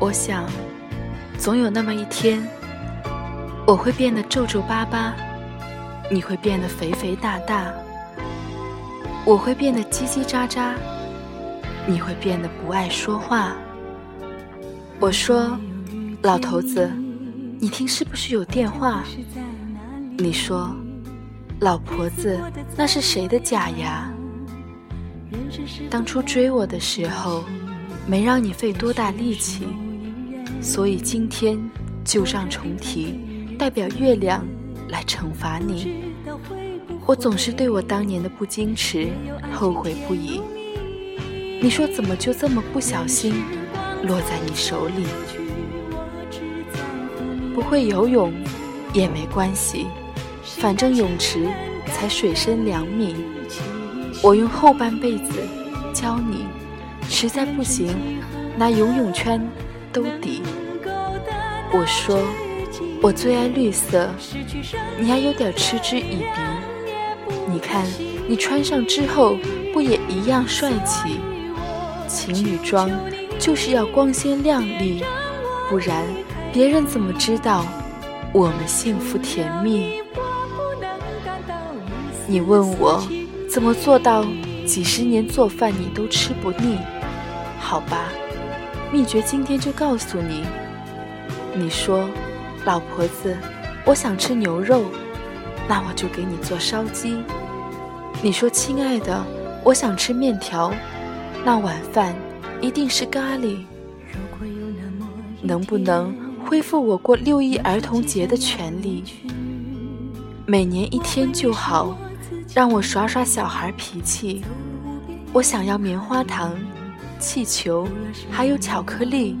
我想，总有那么一天，我会变得皱皱巴巴，你会变得肥肥大大，我会变得叽叽喳喳，你会变得不爱说话。我说，老头子，你听是不是有电话？你说，老婆子，那是谁的假牙？当初追我的时候，没让你费多大力气。所以今天旧账重提，代表月亮来惩罚你。我总是对我当年的不矜持后悔不已。你说怎么就这么不小心落在你手里？不会游泳也没关系，反正泳池才水深两米。我用后半辈子教你，实在不行拿游泳圈。兜底。我说，我最爱绿色，你还有点嗤之以鼻。你看，你穿上之后不也一样帅气？情侣装就是要光鲜亮丽，不然别人怎么知道我们幸福甜蜜？你问我怎么做到几十年做饭你都吃不腻？好吧。秘诀今天就告诉你。你说，老婆子，我想吃牛肉，那我就给你做烧鸡。你说，亲爱的，我想吃面条，那晚饭一定是咖喱。能不能恢复我过六一儿童节的权利？每年一天就好，让我耍耍小孩脾气。我想要棉花糖。气球，还有巧克力，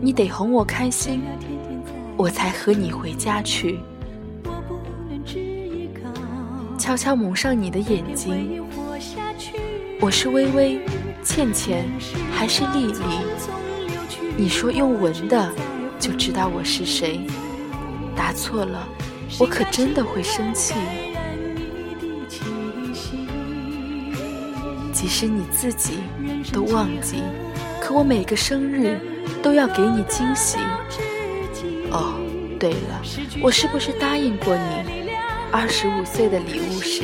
你得哄我开心，我才和你回家去。悄悄蒙上你的眼睛，我是微微、倩倩还是丽丽？你说用闻的就知道我是谁，答错了，我可真的会生气。即使你自己都忘记，可我每个生日都要给你惊喜。哦，对了，我是不是答应过你，二十五岁的礼物是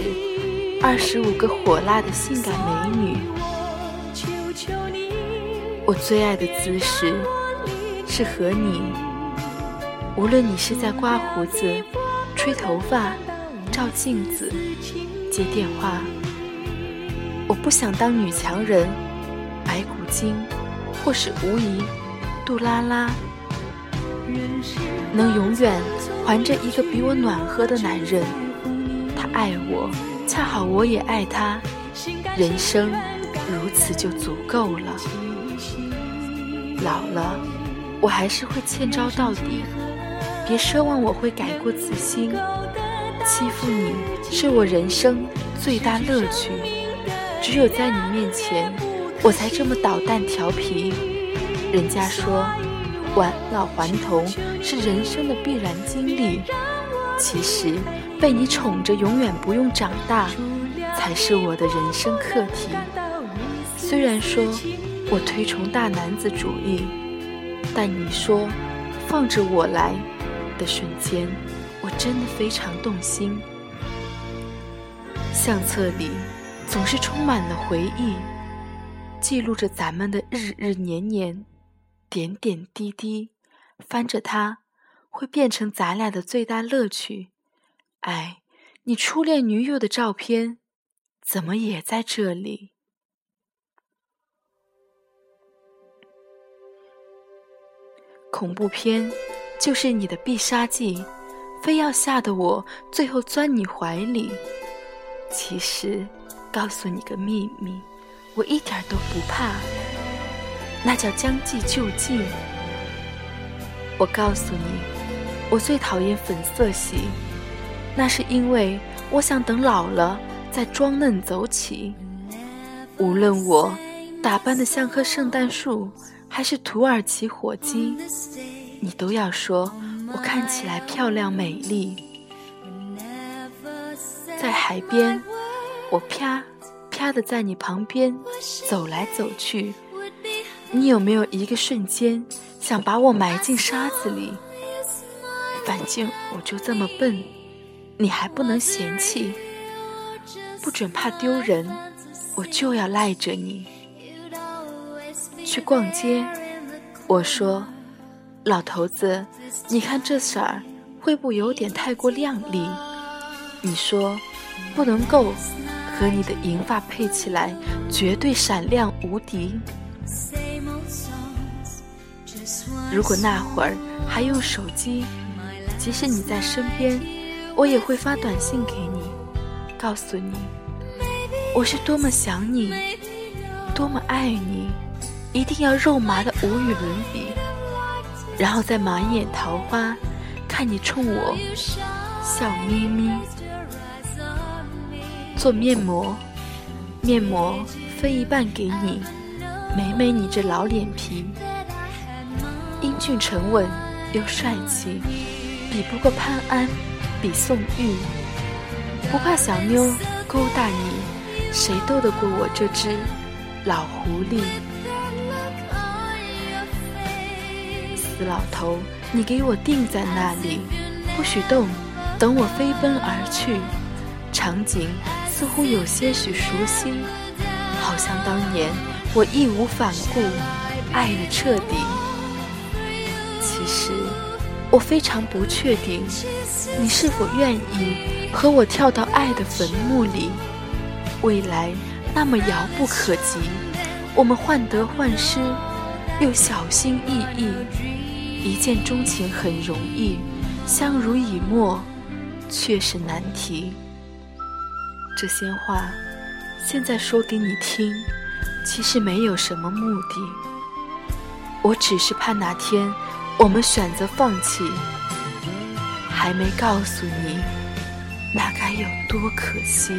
二十五个火辣的性感美女？我最爱的姿势是和你，无论你是在刮胡子、吹头发、照镜子、接电话。我不想当女强人，白骨精，或是无疑，杜拉拉，能永远环着一个比我暖和的男人。他爱我，恰好我也爱他，人生如此就足够了。老了，我还是会欠招到底，别奢望我会改过自新。欺负你是我人生最大乐趣。只有在你面前，我才这么捣蛋调皮。人家说，返老还童是人生的必然经历，其实被你宠着，永远不用长大，才是我的人生课题。虽然说我推崇大男子主义，但你说放着我来的瞬间，我真的非常动心。相册里。总是充满了回忆，记录着咱们的日日年年、点点滴滴。翻着它，会变成咱俩的最大乐趣。哎，你初恋女友的照片，怎么也在这里？恐怖片就是你的必杀技，非要吓得我最后钻你怀里。其实。告诉你个秘密，我一点都不怕，那叫将计就计。我告诉你，我最讨厌粉色系，那是因为我想等老了再装嫩走起。无论我打扮的像棵圣诞树，还是土耳其火鸡，你都要说我看起来漂亮美丽。在海边。我啪啪的在你旁边走来走去，你有没有一个瞬间想把我埋进沙子里。反正我就这么笨，你还不能嫌弃。不准怕丢人，我就要赖着你。去逛街，我说：“老头子，你看这色儿会不会有点太过亮丽？”你说：“不能够，和你的银发配起来，绝对闪亮无敌。”如果那会儿还用手机。即使你在身边，我也会发短信给你，告诉你我是多么想你，多么爱你，一定要肉麻的无与伦比。然后再满眼桃花，看你冲我笑眯眯。做面膜，面膜分一半给你，美美你这老脸皮，英俊沉稳又帅气。比不过潘安，比宋玉，不怕小妞勾搭你，谁斗得过我这只老狐狸？死老头，你给我定在那里，不许动，等我飞奔而去。场景似乎有些许熟悉，好像当年我义无反顾，爱得彻底。其实。我非常不确定，你是否愿意和我跳到爱的坟墓里？未来那么遥不可及，我们患得患失，又小心翼翼。一见钟情很容易，相濡以沫却是难题。这些话现在说给你听，其实没有什么目的，我只是怕哪天。我们选择放弃，还没告诉你，那该有多可惜。